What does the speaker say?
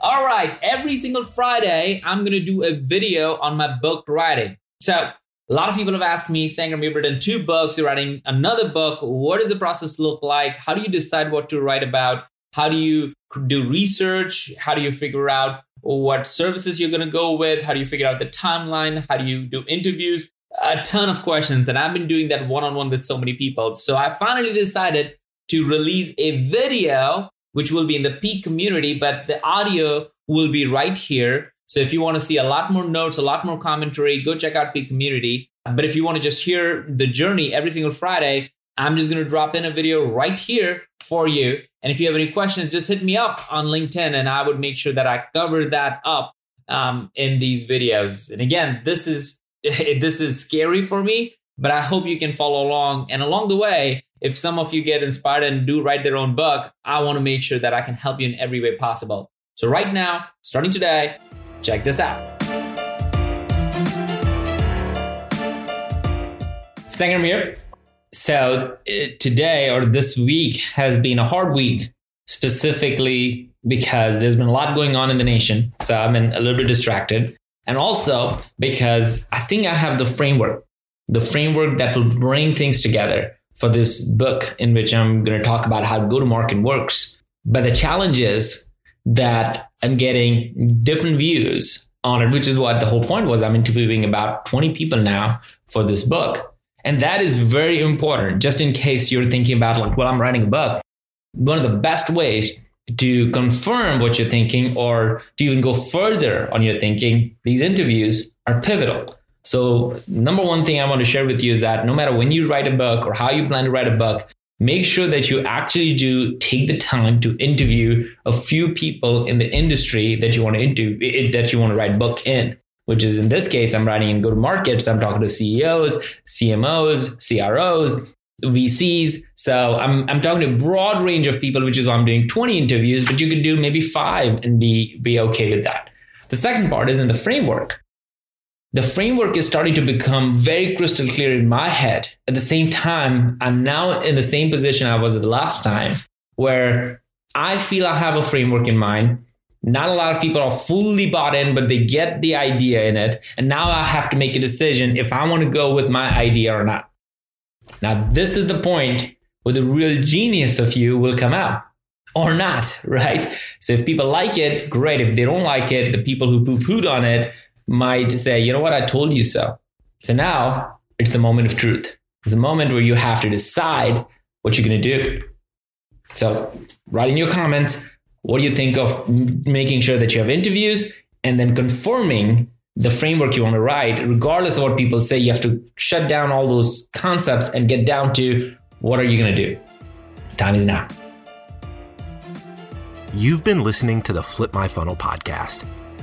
All right, every single Friday, I'm going to do a video on my book writing. So, a lot of people have asked me, Sangram, you've written two books, you're writing another book. What does the process look like? How do you decide what to write about? How do you do research? How do you figure out what services you're going to go with? How do you figure out the timeline? How do you do interviews? A ton of questions. And I've been doing that one on one with so many people. So I finally decided to release a video, which will be in the Peak community, but the audio will be right here. So if you want to see a lot more notes, a lot more commentary, go check out Peak community. But if you want to just hear the journey every single Friday, I'm just going to drop in a video right here for you. And if you have any questions, just hit me up on LinkedIn and I would make sure that I cover that up um, in these videos. And again, this is this is scary for me, but I hope you can follow along. And along the way, if some of you get inspired and do write their own book, I want to make sure that I can help you in every way possible. So right now, starting today, check this out. Here. So uh, today or this week has been a hard week, specifically because there's been a lot going on in the nation. So I've been a little bit distracted. And also because I think I have the framework, the framework that will bring things together for this book in which I'm going to talk about how go to market works. But the challenge is that I'm getting different views on it, which is what the whole point was. I'm interviewing about 20 people now for this book. And that is very important, just in case you're thinking about, like, well, I'm writing a book. One of the best ways to confirm what you're thinking or to even go further on your thinking, these interviews are pivotal. So, number one thing I want to share with you is that no matter when you write a book or how you plan to write a book, make sure that you actually do take the time to interview a few people in the industry that you want to interview that you want to write a book in which is in this case, I'm writing in go to market. So I'm talking to CEOs, CMOs, CROs, VCs. So I'm, I'm talking to a broad range of people, which is why I'm doing 20 interviews, but you could do maybe five and be, be okay with that. The second part is in the framework. The framework is starting to become very crystal clear in my head. At the same time, I'm now in the same position I was at the last time, where I feel I have a framework in mind not a lot of people are fully bought in, but they get the idea in it. And now I have to make a decision if I want to go with my idea or not. Now, this is the point where the real genius of you will come out or not, right? So if people like it, great. If they don't like it, the people who poo pooed on it might say, you know what, I told you so. So now it's the moment of truth. It's the moment where you have to decide what you're going to do. So write in your comments what do you think of making sure that you have interviews and then confirming the framework you want to write, regardless of what people say, you have to shut down all those concepts and get down to what are you going to do? Time is now. You've been listening to the Flip My Funnel podcast.